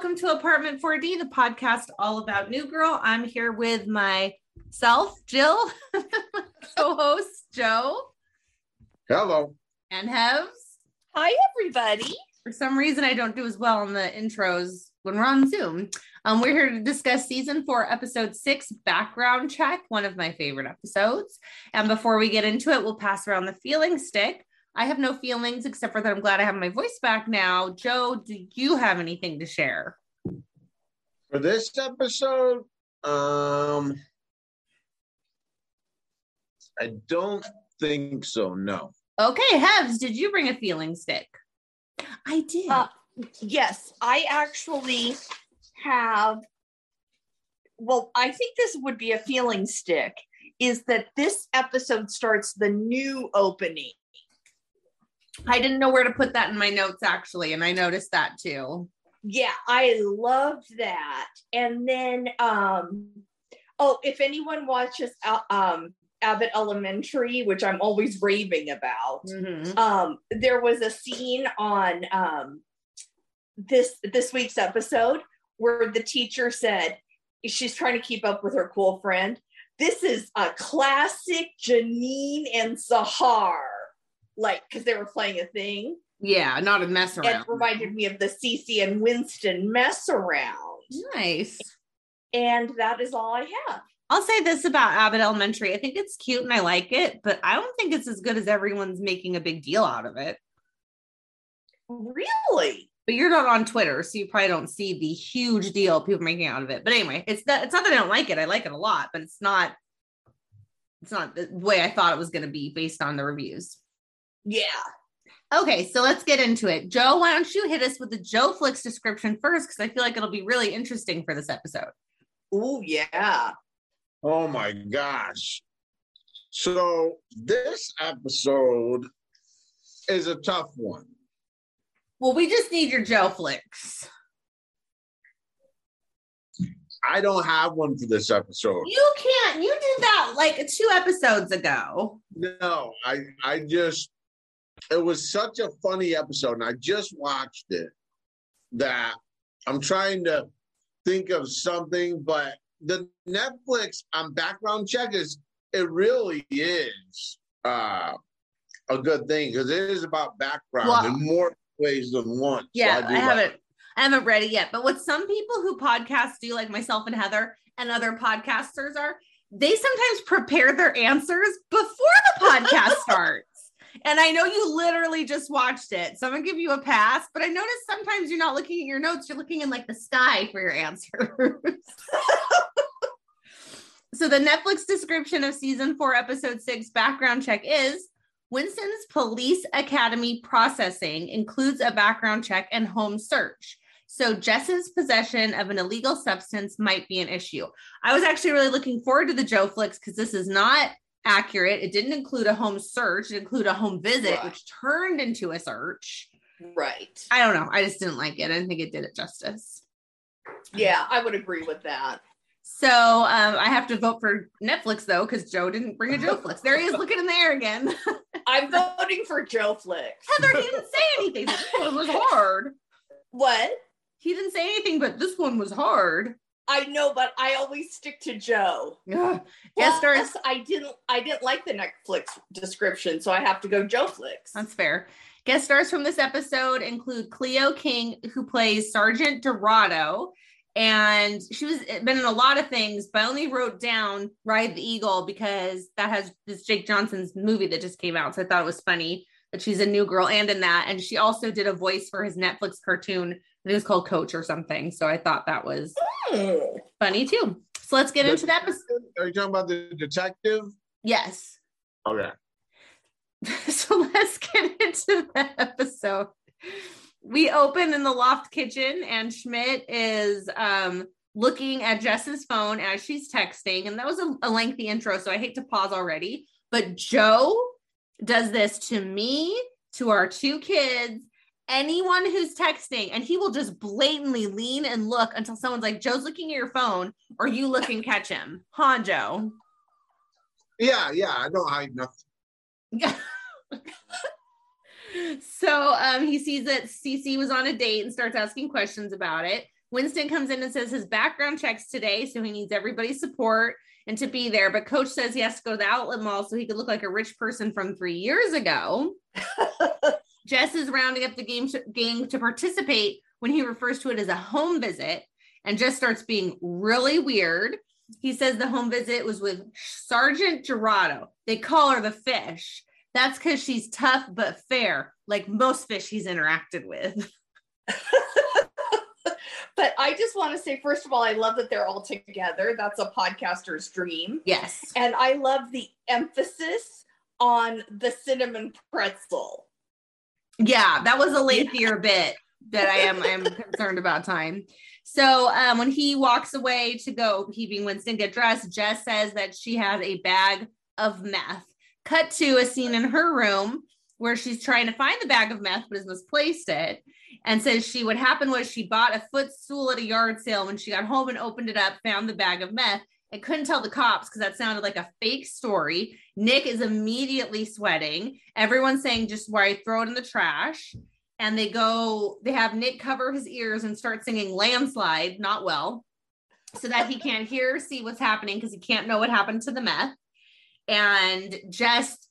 welcome to Apartment 4D, the podcast all about New Girl. I'm here with myself, Jill, co-host Joe. Hello. And Hevs. Hi, everybody. For some reason, I don't do as well on the intros when we're on Zoom. Um, we're here to discuss season four, episode six, background check, one of my favorite episodes. And before we get into it, we'll pass around the feeling stick. I have no feelings except for that I'm glad I have my voice back now. Joe, do you have anything to share? For this episode, um I don't think so, no. Okay, Hebs, did you bring a feeling stick? I did. Uh, yes, I actually have well, I think this would be a feeling stick is that this episode starts the new opening I didn't know where to put that in my notes actually, and I noticed that too. Yeah, I loved that. And then um oh, if anyone watches uh, um Abbott Elementary, which I'm always raving about, mm-hmm. um there was a scene on um this this week's episode where the teacher said she's trying to keep up with her cool friend. This is a classic Janine and Sahar like because they were playing a thing. Yeah, not a mess around. It reminded me of the Cece and Winston mess around. Nice. And that is all I have. I'll say this about Abbott Elementary. I think it's cute and I like it, but I don't think it's as good as everyone's making a big deal out of it. Really? But you're not on Twitter, so you probably don't see the huge deal people making out of it. But anyway, it's that it's not that I don't like it. I like it a lot, but it's not it's not the way I thought it was going to be based on the reviews. Yeah. Okay, so let's get into it. Joe, why don't you hit us with the Joe Flicks description first? Because I feel like it'll be really interesting for this episode. Oh, yeah. Oh my gosh. So this episode is a tough one. Well, we just need your Joe Flicks. I don't have one for this episode. You can't. You did that like two episodes ago. No, I I just it was such a funny episode, and I just watched it that I'm trying to think of something, but the Netflix on background check is it really is uh, a good thing because it is about background well, in more ways than one. Yeah, so I, I haven't I haven't read it yet. But what some people who podcast do, like myself and Heather and other podcasters are, they sometimes prepare their answers before the podcast starts. And I know you literally just watched it. So I'm gonna give you a pass, but I noticed sometimes you're not looking at your notes, you're looking in like the sky for your answers. so the Netflix description of season four, episode six background check is Winston's police academy processing includes a background check and home search. So Jess's possession of an illegal substance might be an issue. I was actually really looking forward to the Joe flicks because this is not accurate. It didn't include a home search, it included a home visit, right. which turned into a search. Right. I don't know. I just didn't like it. I didn't think it did it justice. Yeah, I would agree with that. So um, I have to vote for Netflix though, because Joe didn't bring a Joe Flicks. There he is looking in the air again. I'm voting for Joe Flicks. Heather, he didn't say anything. This one was hard. What? He didn't say anything, but this one was hard. I know, but I always stick to Joe. Yeah. Yes, stars. I didn't. I didn't like the Netflix description, so I have to go Joe Flicks. That's fair. Guest stars from this episode include Cleo King, who plays Sergeant Dorado, and she was been in a lot of things, but I only wrote down Ride the Eagle because that has this Jake Johnson's movie that just came out, so I thought it was funny that she's a new girl and in that, and she also did a voice for his Netflix cartoon it was called Coach or something. So I thought that was oh. funny too. So let's get the, into that. Are you talking about the detective? Yes. Okay. so let's get into the episode. We open in the loft kitchen, and Schmidt is um, looking at Jess's phone as she's texting. And that was a, a lengthy intro, so I hate to pause already. But Joe does this to me, to our two kids, anyone who's texting and he will just blatantly lean and look until someone's like joe's looking at your phone or you look and catch him huh joe yeah yeah i don't hide nothing so um he sees that Cece was on a date and starts asking questions about it Winston comes in and says his background checks today, so he needs everybody's support and to be there. But coach says he has to go to the outlet mall so he could look like a rich person from three years ago. Jess is rounding up the game, game to participate when he refers to it as a home visit and just starts being really weird. He says the home visit was with Sergeant Gerardo. They call her the fish. That's because she's tough but fair, like most fish he's interacted with. but I just want to say, first of all, I love that they're all together. That's a podcaster's dream. Yes. And I love the emphasis on the cinnamon pretzel. Yeah, that was a lengthier bit that I am I am concerned about time. So um, when he walks away to go, he being Winston, get dressed, Jess says that she has a bag of meth. Cut to a scene in her room where she's trying to find the bag of meth but has misplaced it and says she what happened was she bought a footstool at a yard sale when she got home and opened it up found the bag of meth and couldn't tell the cops because that sounded like a fake story nick is immediately sweating everyone's saying just why throw it in the trash and they go they have nick cover his ears and start singing landslide not well so that he can't hear or see what's happening because he can't know what happened to the meth and just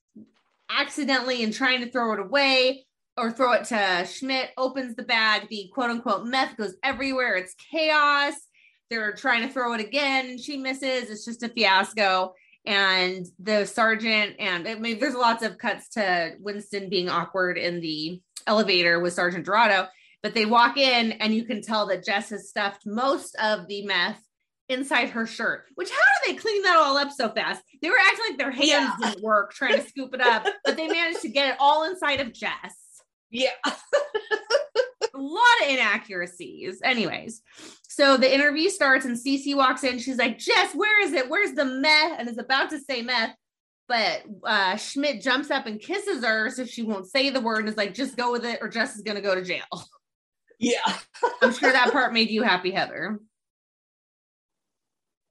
accidentally in trying to throw it away or throw it to Schmidt, opens the bag. The quote unquote meth goes everywhere. It's chaos. They're trying to throw it again. She misses. It's just a fiasco. And the sergeant, and I mean, there's lots of cuts to Winston being awkward in the elevator with Sergeant Dorado. But they walk in, and you can tell that Jess has stuffed most of the meth inside her shirt. Which, how do they clean that all up so fast? They were acting like their hands yeah. didn't work trying to scoop it up, but they managed to get it all inside of Jess. Yeah. a lot of inaccuracies. Anyways, so the interview starts and Cece walks in. She's like, Jess, where is it? Where's the meth? And is about to say meth. But uh, Schmidt jumps up and kisses her so she won't say the word and is like, just go with it or Jess is going to go to jail. Yeah. I'm sure that part made you happy, Heather.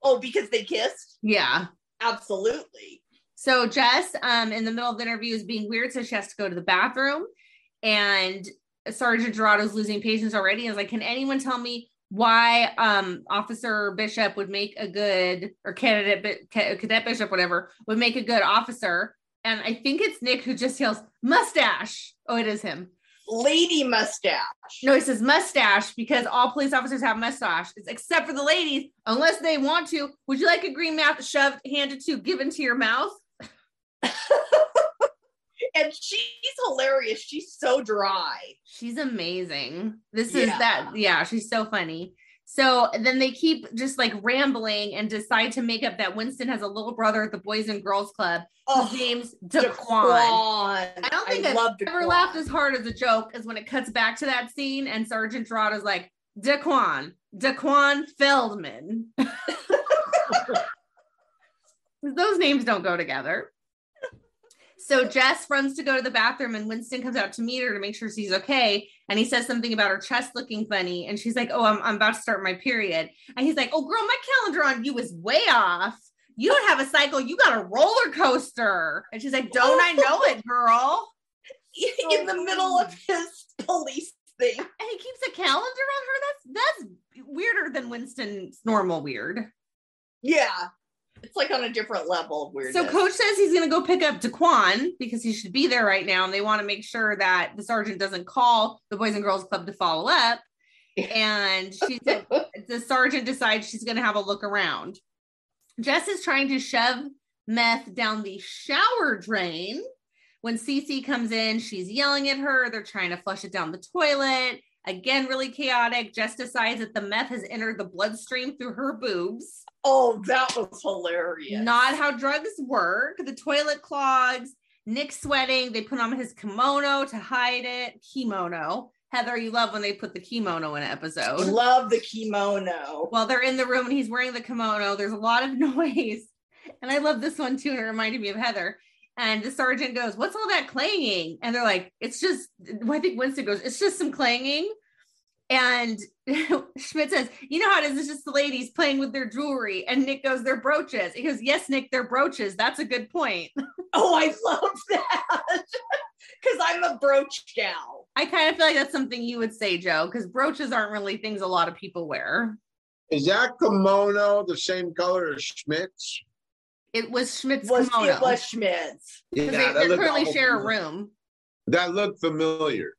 Oh, because they kissed? Yeah. Absolutely. So Jess, um, in the middle of the interview, is being weird, so she has to go to the bathroom and Sergeant Dorado's losing patience already. I was like, can anyone tell me why um officer bishop would make a good or candidate but cadet bishop whatever would make a good officer? And i think it's nick who just yells mustache. Oh it is him. Lady mustache. No he says mustache because all police officers have mustaches except for the ladies. Unless they want to. Would you like a green mouth shoved handed to given to your mouth and she's hilarious. She's so dry. She's amazing. This is yeah. that. Yeah, she's so funny. So then they keep just like rambling and decide to make up that Winston has a little brother at the Boys and Girls Club. Oh, his name's Daquan. Daquan. I don't think I have ever laughed as hard as a joke as when it cuts back to that scene and Sergeant Dorado's like, Daquan, Daquan Feldman. Those names don't go together. So Jess runs to go to the bathroom and Winston comes out to meet her to make sure she's okay. And he says something about her chest looking funny. And she's like, Oh, I'm, I'm about to start my period. And he's like, Oh, girl, my calendar on you is way off. You don't have a cycle, you got a roller coaster. And she's like, Don't I know it, girl? In the middle of his police thing. And he keeps a calendar on her. That's that's weirder than Winston's normal weird. Yeah it's like on a different level of weirdness. So coach says he's gonna go pick up Daquan because he should be there right now, and they want to make sure that the sergeant doesn't call the Boys and Girls Club to follow up. And she said the sergeant decides she's gonna have a look around. Jess is trying to shove meth down the shower drain. When Cece comes in, she's yelling at her. They're trying to flush it down the toilet. Again, really chaotic. Jess decides that the meth has entered the bloodstream through her boobs. Oh, that was hilarious. Not how drugs work. The toilet clogs, Nick sweating. They put on his kimono to hide it. Kimono. Heather, you love when they put the kimono in an episode. Love the kimono. Well, they're in the room and he's wearing the kimono. There's a lot of noise. And I love this one too. And it reminded me of Heather. And the sergeant goes, What's all that clanging? And they're like, It's just, I think Winston goes, It's just some clanging. And Schmidt says, You know how it is? It's just the ladies playing with their jewelry. And Nick goes, They're brooches. He goes, Yes, Nick, they're brooches. That's a good point. Oh, I love that. Because I'm a brooch gal. I kind of feel like that's something you would say, Joe, because brooches aren't really things a lot of people wear. Is that kimono the same color as Schmidt's? It was Schmidt's Was kimono. it was Schmidt's? Because Yeah, they, that they looked currently awful share a room. That looked familiar.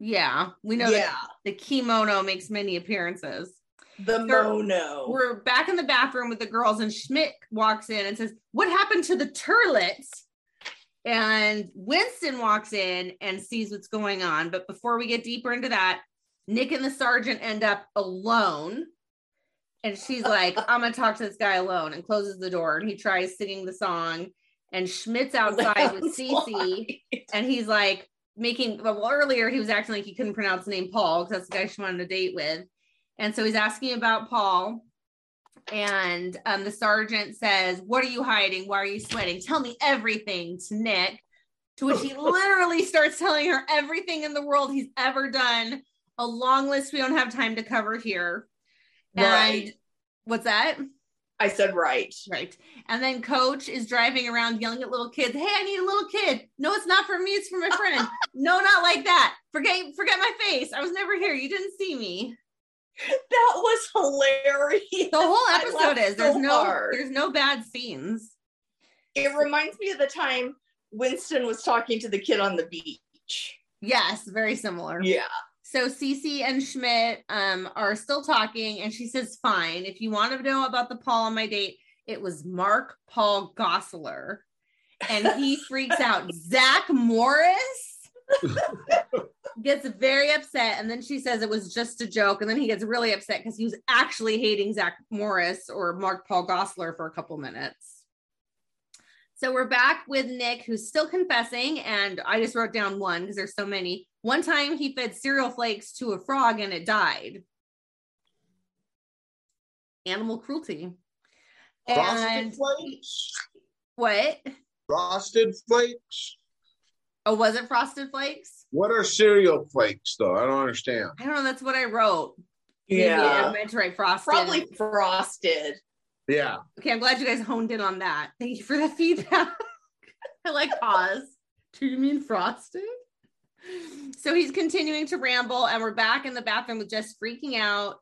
Yeah, we know yeah, that the kimono makes many appearances. the They're- mono. We're back in the bathroom with the girls, and Schmidt walks in and says, What happened to the turlets? And Winston walks in and sees what's going on. But before we get deeper into that, Nick and the sergeant end up alone. And she's like, I'm to talk to this guy alone and closes the door. And he tries singing the song. And Schmidt's outside with Cece. And he's like, making, well, earlier he was acting like he couldn't pronounce the name Paul because that's the guy she wanted to date with. And so he's asking about Paul. And um, the sergeant says, What are you hiding? Why are you sweating? Tell me everything to Nick. To which he literally starts telling her everything in the world he's ever done. A long list we don't have time to cover here. And Right. what's that? I said right. Right. And then coach is driving around yelling at little kids, Hey, I need a little kid. No, it's not for me, it's for my friend. no, not like that. Forget forget my face. I was never here. You didn't see me. That was hilarious. The whole episode is there's so no hard. there's no bad scenes. It reminds me of the time Winston was talking to the kid on the beach. Yes, very similar. Yeah. So Cece and Schmidt um, are still talking, and she says, "Fine, if you want to know about the Paul on my date, it was Mark Paul Gosselaar," and he freaks out. Zach Morris gets very upset, and then she says it was just a joke, and then he gets really upset because he was actually hating Zach Morris or Mark Paul Gosselaar for a couple minutes. So we're back with Nick, who's still confessing, and I just wrote down one because there's so many. One time he fed cereal flakes to a frog and it died. Animal cruelty. Frosted And flakes. what? Frosted flakes. Oh, was it frosted flakes? What are cereal flakes, though? I don't understand. I don't know. That's what I wrote. Maybe I Yeah. meant to write frosted. Probably frosted. Yeah. Okay, I'm glad you guys honed in on that. Thank you for the feedback. I like pause. Do you mean frosted? So he's continuing to ramble, and we're back in the bathroom with just freaking out.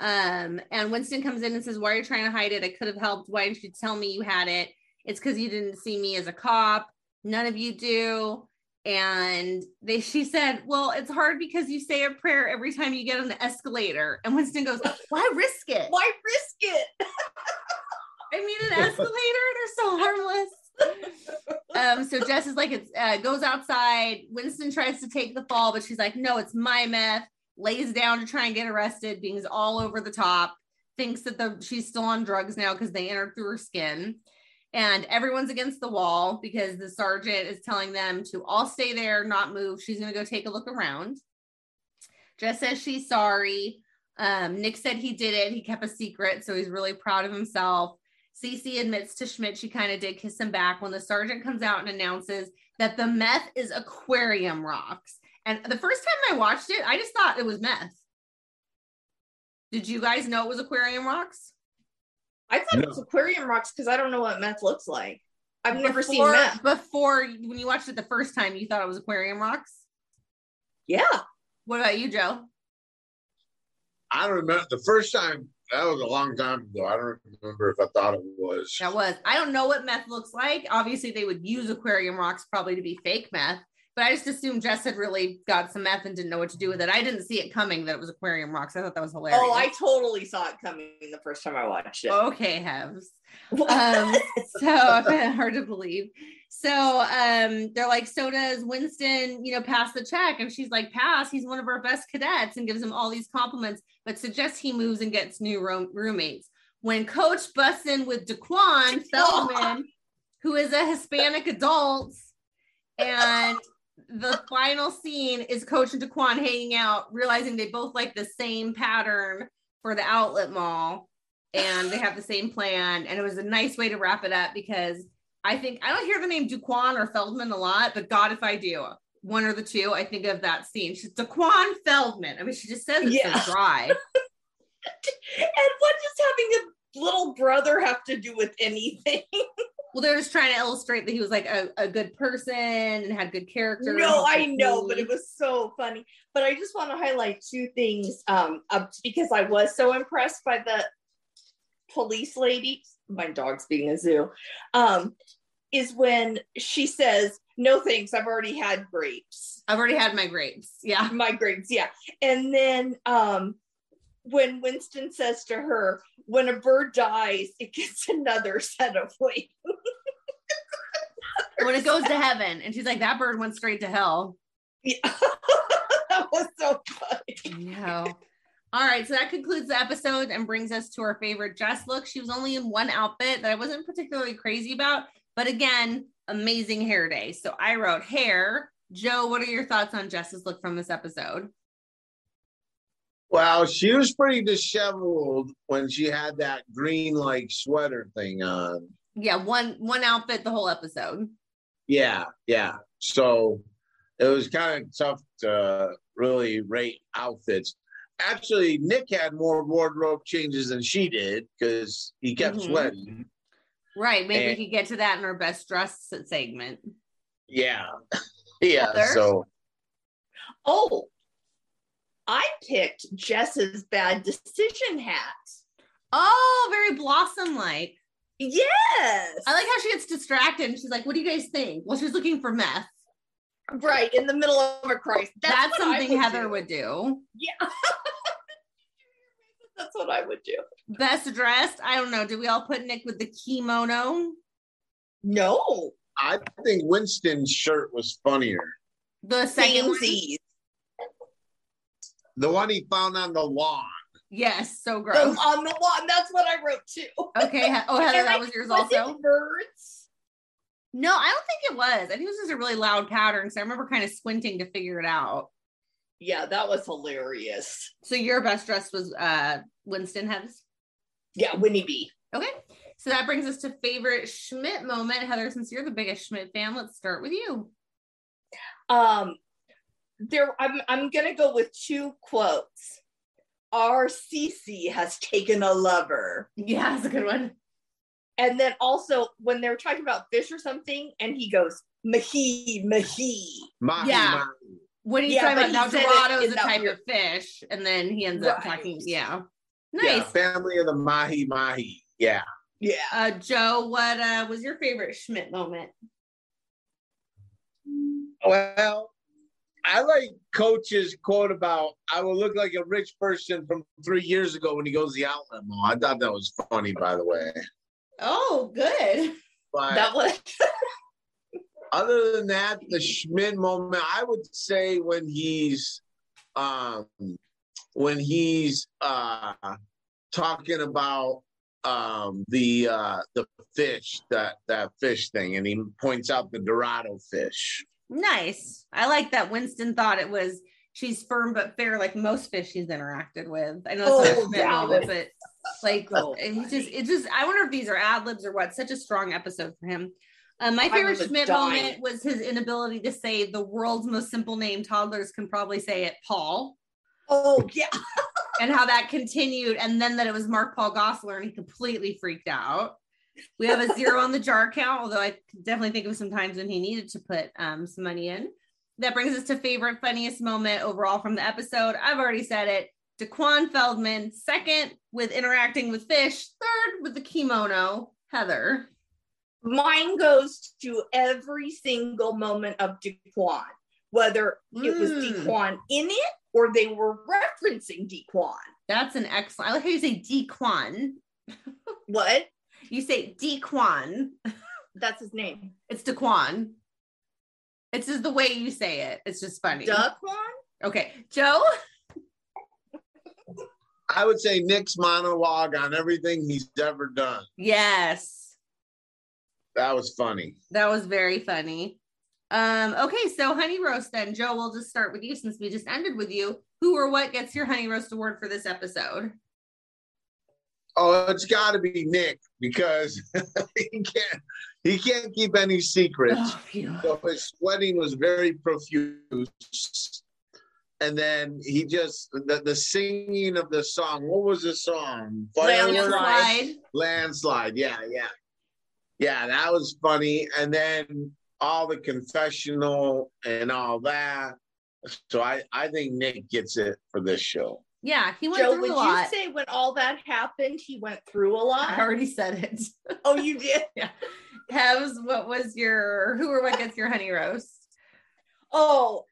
Um, and Winston comes in and says, Why are you trying to hide it? I could have helped. Why didn't you tell me you had it? It's because you didn't see me as a cop. None of you do. And they she said, Well, it's hard because you say a prayer every time you get on the escalator. And Winston goes, Why risk it? Why risk it? I mean, an escalator, they're so harmless. Um, so Jess is like, it uh, goes outside. Winston tries to take the fall, but she's like, no, it's my meth. Lays down to try and get arrested, being all over the top. Thinks that the she's still on drugs now because they entered through her skin. And everyone's against the wall because the sergeant is telling them to all stay there, not move. She's going to go take a look around. Jess says she's sorry. Um, Nick said he did it. He kept a secret, so he's really proud of himself. Cece admits to Schmidt she kind of did kiss him back when the sergeant comes out and announces that the meth is aquarium rocks. And the first time I watched it, I just thought it was meth. Did you guys know it was aquarium rocks? I thought No. it was aquarium rocks because I don't know what meth looks like. I've never seen meth. Before, when you watched it the first time, you thought it was aquarium rocks. Yeah. What about you, Joe? I don't remember the first time. That was a long time ago. I don't remember if I thought it was. That was. I don't know what meth looks like. Obviously, they would use aquarium rocks probably to be fake meth, but I just assumed Jess had really got some meth and didn't know what to do with it. I didn't see it coming that it was aquarium rocks. I thought that was hilarious. Oh, I totally saw it coming the first time I watched it. okay, Hebs. Um, so I find it hard to believe. So um, they're like, so does Winston, you know, pass the check? And she's like, pass. He's one of our best cadets and gives him all these compliments, but suggests he moves and gets new room- roommates. When Coach busts in with Daquan Feldman, who is a Hispanic adult, and the final scene is Coach and Daquan hanging out, realizing they both like the same pattern for the outlet mall and they have the same plan. And it was a nice way to wrap it up because I think I don't hear the name Duquan or Feldman a lot, but God, if I do, one or the two, I think of that scene. She's Daquan Feldman. I mean, she just says it Yeah. so dry. and what does having a little brother have to do with anything? Well, they're just trying to illustrate that he was like a, a good person and had good character. No, I know, but it was so funny. But I just want to highlight two things um, up because I was so impressed by the police lady. My dog's being a zoo. Um, is when she says, "No thanks, I've already had grapes." I've already had my grapes. Yeah, my grapes. Yeah, and then um, when Winston says to her, when a bird dies, it gets another set of wings. When it goes to heaven, and she's like, that bird went straight to hell. Yeah. that was so funny. No. All right, so that concludes the episode and brings us to our favorite dress look. She was only in one outfit that I wasn't particularly crazy about, but again, amazing hair day. So I wrote hair. Joe, what are your thoughts on Jess's look from this episode? Well, she was pretty disheveled when she had that green like sweater thing on. Yeah, one one outfit the whole episode. Yeah, yeah. So it was kind of tough to really rate outfits. Actually, Nick had more wardrobe changes than she did because he kept mm-hmm. sweating. Right. Maybe and, we could get to that in our best dress segment. Yeah. yeah. Heather? So. Oh, I picked Jess's bad decision hat. Oh, very blossom like. Yes. I like how she gets distracted and she's like, What do you guys think? Well, she's looking for meth. Right, in the middle of a crisis. That's, That's something would Heather do. would do. Yeah. That's what I would do. Best dressed? I don't know. Did we all put Nick with the kimono? No. I think Winston's shirt was funnier. The second one? The one he found on the lawn. Yes, so gross. So on the lawn. That's what I wrote too. Okay. Oh, Heather, that was yours was also. birds. No, I don't think it was. I think it was just a really loud pattern. So I remember kind of squinting to figure it out. Yeah, that was hilarious. So your best dress was uh Winston Heads? Yeah, Winnie B. Okay. So that brings us to favorite Schmidt moment. Heather, since you're the biggest Schmidt fan, let's start with you. Um, there I'm I'm gonna go with two quotes. Our Cece has taken a lover. Yeah, that's a good one. And then also when they're talking about fish or something, and he goes, Mahi, Mahi. Mahi, yeah. Mahi. When he's yeah, talking about now Dorado is a type weird... of fish, and then he ends right. up talking, yeah. Nice. Yeah, family of the Mahi Mahi. Yeah. Yeah. Uh, Joe, what uh, was your favorite Schmidt moment? Well, I like Coach's quote about I will look like a rich person from three years ago when he goes to the outlet mall. I thought that was funny, by the way. Oh, good. But that was. other than that, the Schmidt moment, I would say when he's, um, when he's uh, talking about um, the uh, the fish that that fish thing, and he points out the Dorado fish. Nice. I like that Winston thought it was she's firm but fair, like most fish he's interacted with. I know it's oh, not a but like so he just it just I wonder if these are ad libs or what. Such a strong episode for him. Um, my favorite Schmidt moment was his inability to say the world's most simple name. Toddlers can probably say it, Paul. Oh yeah. and how that continued, and then that it was Mark Paul Gosselaar, and he completely freaked out. We have a zero on the jar count, although I definitely think of some times when he needed to put um, some money in. That brings us to favorite funniest moment overall from the episode. I've already said it. Daquan Feldman, second with interacting with fish, third with the kimono. Heather. Mine goes to every single moment of Daquan, whether it was mm. Daquan in it or they were referencing Daquan. That's an excellent. I like how you say Daquan. what? You say Dequan. That's his name. It's Dequan. It's just the way you say it. It's just funny. Dequan? Okay. Joe? I would say Nick's monologue on everything he's ever done. Yes. That was funny. That was very funny. Um, okay, so honey roast then. Joe, we'll just start with you since we just ended with you. Who or what gets your honey roast award for this episode? Oh, it's got to be Nick because he can't he can't keep any secrets. Oh, so his sweating was very profuse. And then he just the, the singing of the song. What was the song? Landslide. Landslide. Yeah, yeah. Yeah, that was funny. And then all the confessional and all that. So I, I think Nick gets it for this show. Yeah, he went Joe, through would a lot. Would you say when all that happened, he went through a lot? I already said it. Oh, you did? yeah. Havs, what was your who or what gets your honey roast? Oh,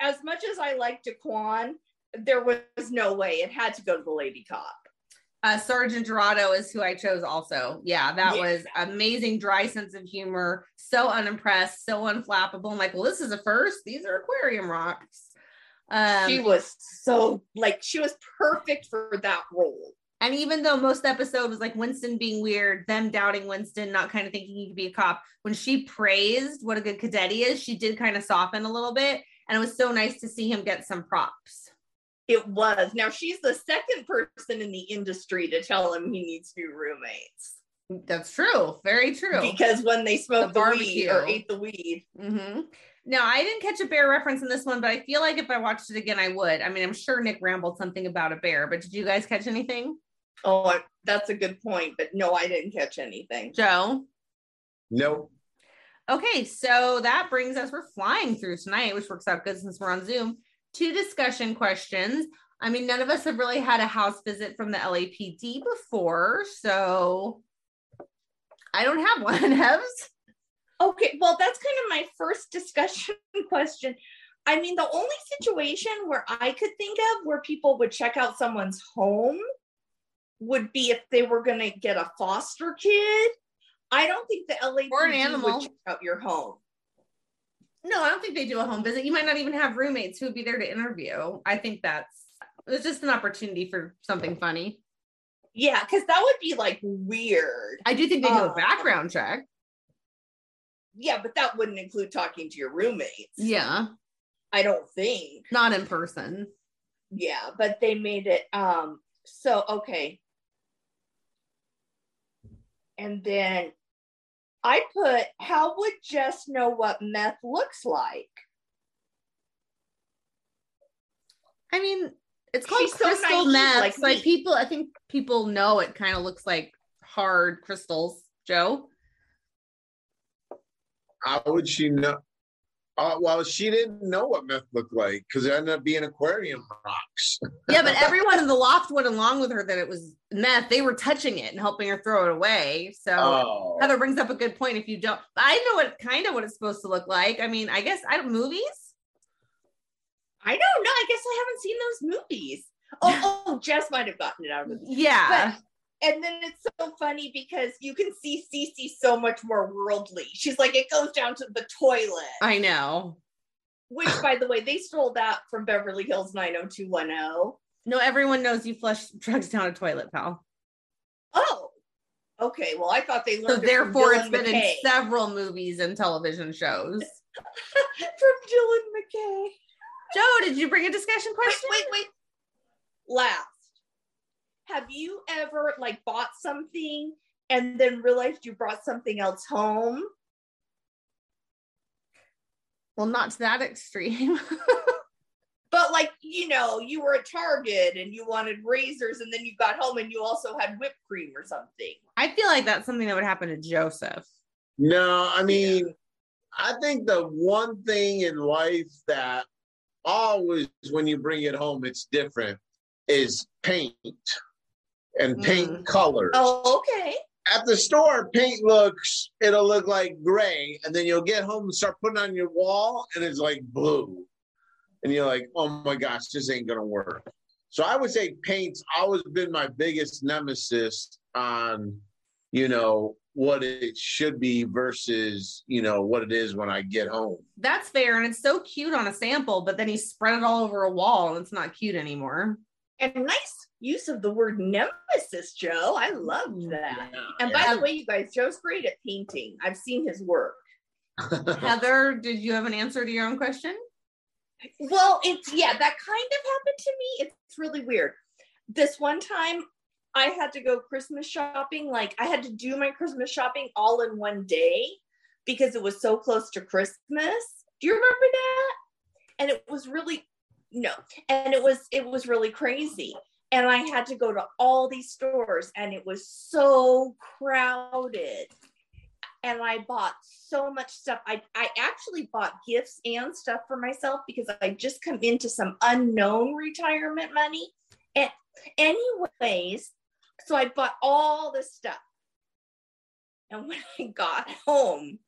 as much as I like Daquan, there was no way. It had to go to the lady cop. Uh, Sergeant Dorado is who I chose also. Yeah, that Yeah. was amazing, dry sense of humor, so unimpressed, so unflappable. I'm like, well, this is a first. These are aquarium rocks. Um, she was so like she was perfect for that role. And even though most episode was like Winston being weird, them doubting Winston, not kind of thinking he could be a cop, when she praised what a good cadet he is, she did kind of soften a little bit. And it was so nice to see him get some props. It was. Now she's the second person in the industry to tell him he needs new roommates. That's true. Very true. Because when they smoked The the, weed or ate the weed, hmm Now, I didn't catch a bear reference in this one, but I feel like if I watched it again, I would. I mean, I'm sure Nick rambled something about a bear, but did you guys catch anything? oh, I- that's a good point. But no, I didn't catch anything. Joe? Nope. Okay, so that brings us, we're flying through tonight, which works out good since we're on Zoom. Two discussion questions. I mean, none of us have really had a house visit from the LAPD before, so I don't have one. Heves? Okay, well, that's kind of my first discussion question. I mean, the only situation where I could think of where people would check out someone's home would be if they were going to get a foster kid. I don't think the LAPD Or an animal. would check out your home. No, I don't think they do a home visit. You might not even have roommates who would be there to interview. I think that's it's just an opportunity for something funny. Yeah, because that would be like weird. I do think they do a Oh. background check. Yeah, but that wouldn't include talking to your roommates. Yeah, I don't think. not in person. Yeah, but they made it um so okay. And then I put how would Jess know what meth looks like? I mean, it's called She's crystal naive, meth. like Like, people, I think people know it kind of looks like hard crystals. Joe, How would she know? Uh, well, she didn't know what meth looked like because it ended up being aquarium rocks. yeah, but everyone in the loft went along with her that it was meth. They were touching it and helping her throw it away. So Oh, Heather brings up a good point. If you don't, I know what kind of what it's supposed to look like. I mean, I guess I don't movies. I don't know. I guess I haven't seen those movies. Oh, oh, Jess might have gotten it out of it. Yeah, And then it's so funny because you can see Cece so much more worldly. She's like, it goes down to the toilet. I know. Which, by the way, they stole that from Beverly Hills 90210. No, everyone knows you flush drugs down a toilet, pal. Oh, okay. Well, I thought they So learned it therefore, Dylan it's been McKay. in several movies and television shows. from Dylan McKay. Joe, did you bring a discussion question? wait, wait. Last, have you ever like bought something and then realized you brought something else home? Well, not to that extreme. But like, you know, you were at Target and you wanted razors, and then you got home and you also had whipped cream or something. I feel like that's something that would happen to Joseph. no, I mean, I think the one thing in life that always, when you bring it home, it's different is paint and paint Mm. colors. Oh, okay. At the store, paint looks, it'll look like gray, and then you'll get home and start putting on your wall, and it's like blue. And you're like, oh my gosh, this ain't gonna work. So I would say paint's always been my biggest nemesis on, you know, what it should be versus, you know, what it is when I get home. That's fair. And it's so cute on a sample, but then he spread it all over a wall and it's not cute anymore. And nice use of the word nemesis, Joe. I love that. And by Yeah. the way, you guys, Joe's great at painting. I've seen his work. Heather, did you have an answer to your own question? Well, it's yeah, that kind of happened to me. It's really weird. This one time I had to go Christmas shopping, like I had to do my Christmas shopping all in one day because it was so close to Christmas. Do you remember that? And it was really no, and it was it was really crazy. And I had to go to all these stores and it was so crowded. and I bought so much stuff. I, I actually bought gifts and stuff for myself because I just come into some unknown retirement money. And anyways, so I bought all this stuff. And when I got home,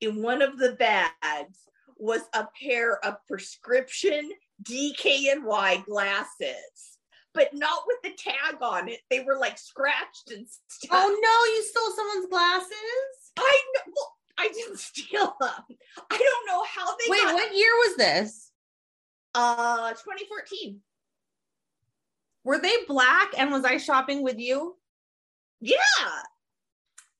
in one of the bags was a pair of prescription DKNY glasses, but not with the tag on it. They were like scratched and stuff. Oh no, you stole someone's glasses? I know. Well, I didn't steal them. I don't know how they Wait, got what year was this? uh 2014. Were they black and was I shopping with you? Yeah.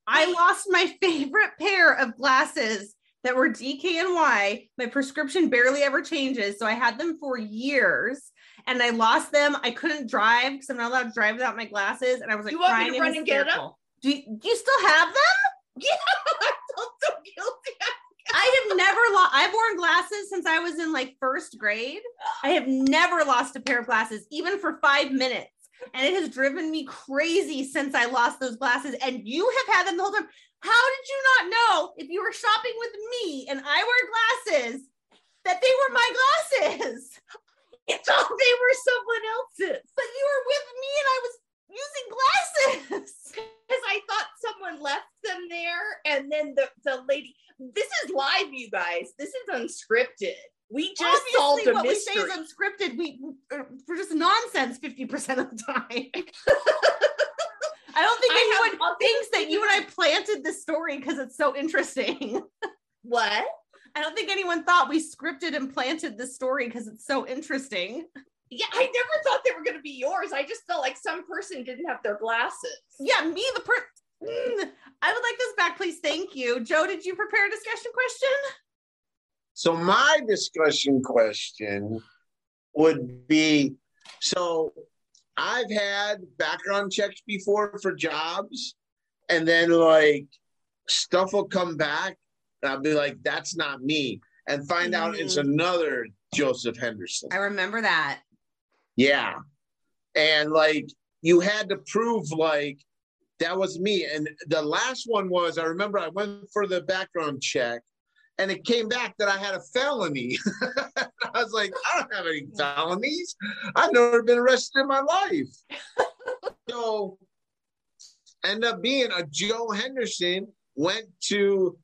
I lost my favorite pair of glasses that were DKNY. My prescription barely ever changes. So I had them for years and I lost them. I couldn't drive because I'm not allowed to drive without my glasses. And I was like, You want me to run and get 'em? hysterical. Do you, do you still have them? Yeah. I felt so guilty. I have never lost. I've worn glasses since I was in like first grade. I have never lost a pair of glasses, even for five minutes. And it has driven me crazy since I lost those glasses. And you have had them the whole time. How did you not know if you were shopping with me and I wear glasses that they were my glasses? I thought they were someone else's. But you were with me and I was using glasses. Because I thought someone left them there and then the, the lady this is live, you guys. This is unscripted. We just solved Obviously, a what mystery. we say is unscripted. We uh, we're just nonsense fifty percent of the time. I don't think I anyone thinks that you and I planted this story because it's so interesting. what? I don't think anyone thought we scripted and planted this story because it's so interesting. Yeah, I never thought they were going to be yours. I just felt like some person didn't have their glasses. Yeah, me the per. Mm, I would like this back, please. Thank you, Joe. Did you prepare a discussion question? So my discussion question would be so I've had background checks before for jobs, and then like stuff will come back, and I'll be like, that's not me, and find out it's mm. another Joseph Henderson. I remember that. Yeah. And like you had to prove like that was me. And the last one was I remember I went for the background check and it came back that I had a felony. I was like, I don't have any felonies. I've never been arrested in my life. so end up being a Joe Henderson went to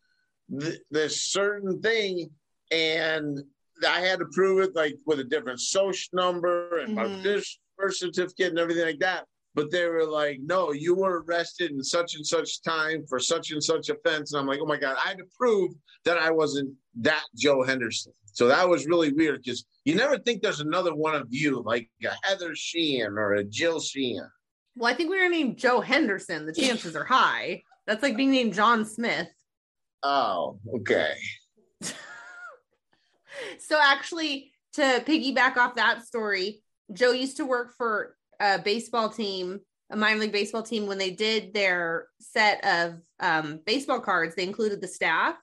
th- this certain thing and I had to prove it like with a different social number and my Mhm. this birth certificate and everything like that. But they were like, no, you were arrested in such and such time for such and such offense. And I'm like, oh my God, I had to prove that I wasn't that Joe Henderson. So that was really weird because you never think there's another one of you, like a Heather Sheehan or a Jill Sheehan. Well, I think we were named Joe Henderson. The chances are high. That's like being named John Smith. Oh, okay. So actually, to piggyback off that story, Joe used to work for a baseball team, a minor league baseball team. When they did their set of um, baseball cards, they included the staff,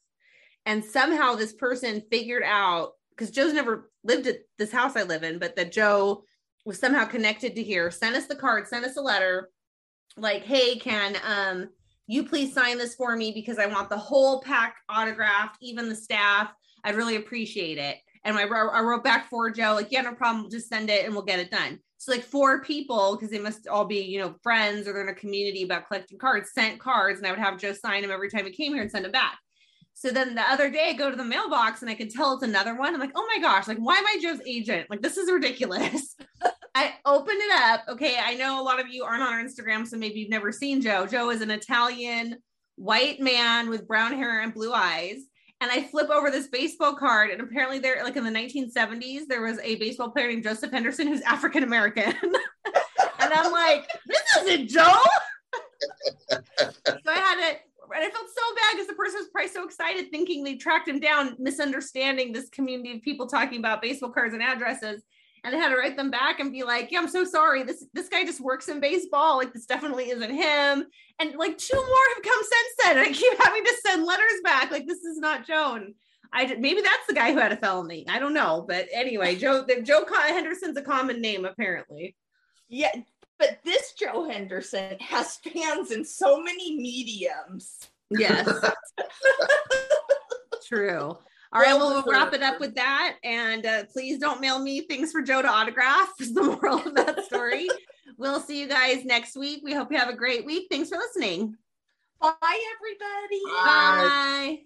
and somehow this person figured out because Joe's never lived at this house I live in, but that Joe was somehow connected to here. Sent us the card, sent us a letter, like, "Hey, can um, you please sign this for me because I want the whole pack autographed, even the staff." I'd really appreciate it. And I wrote, I wrote back for Joe, like, yeah, no problem. Just send it and we'll get it done. So like four people, because they must all be, you know, friends or they're in a community about collecting cards, sent cards, and I would have Joe sign them every time he came here and send them back. So then the other day I go to the mailbox and I can tell it's another one. I'm like, oh my gosh, like why am I Joe's agent? Like this is ridiculous. I open it up. Okay, I know a lot of you aren't on our Instagram, so maybe you've never seen Joe. Joe is an Italian white man with brown hair and blue eyes and I flip over this baseball card, and apparently there, like in the 1970s, there was a baseball player named Joseph Henderson who's African American, and I'm like, this isn't Joe. so I had to, and I felt so bad because the person was probably so excited, thinking they tracked him down, misunderstanding this community of people talking about baseball cards and addresses. And I had to write them back and be like, "Yeah, I'm so sorry. This this guy just works in baseball. Like this definitely isn't him." And like two more have come since then. And I keep having to send letters back. Like this is not Joan. I maybe that's the guy who had a felony. I don't know, but anyway, Joe Joe Henderson's a common name apparently. Yeah, but this Joe Henderson has fans in so many mediums. Yes. True. All right, well, we'll wrap it up with that. And uh, please don't mail me things for Joe to autograph, is the moral of that story. we'll see you guys next week. We hope you have a great week. Thanks for listening. Bye, everybody. Bye. Bye.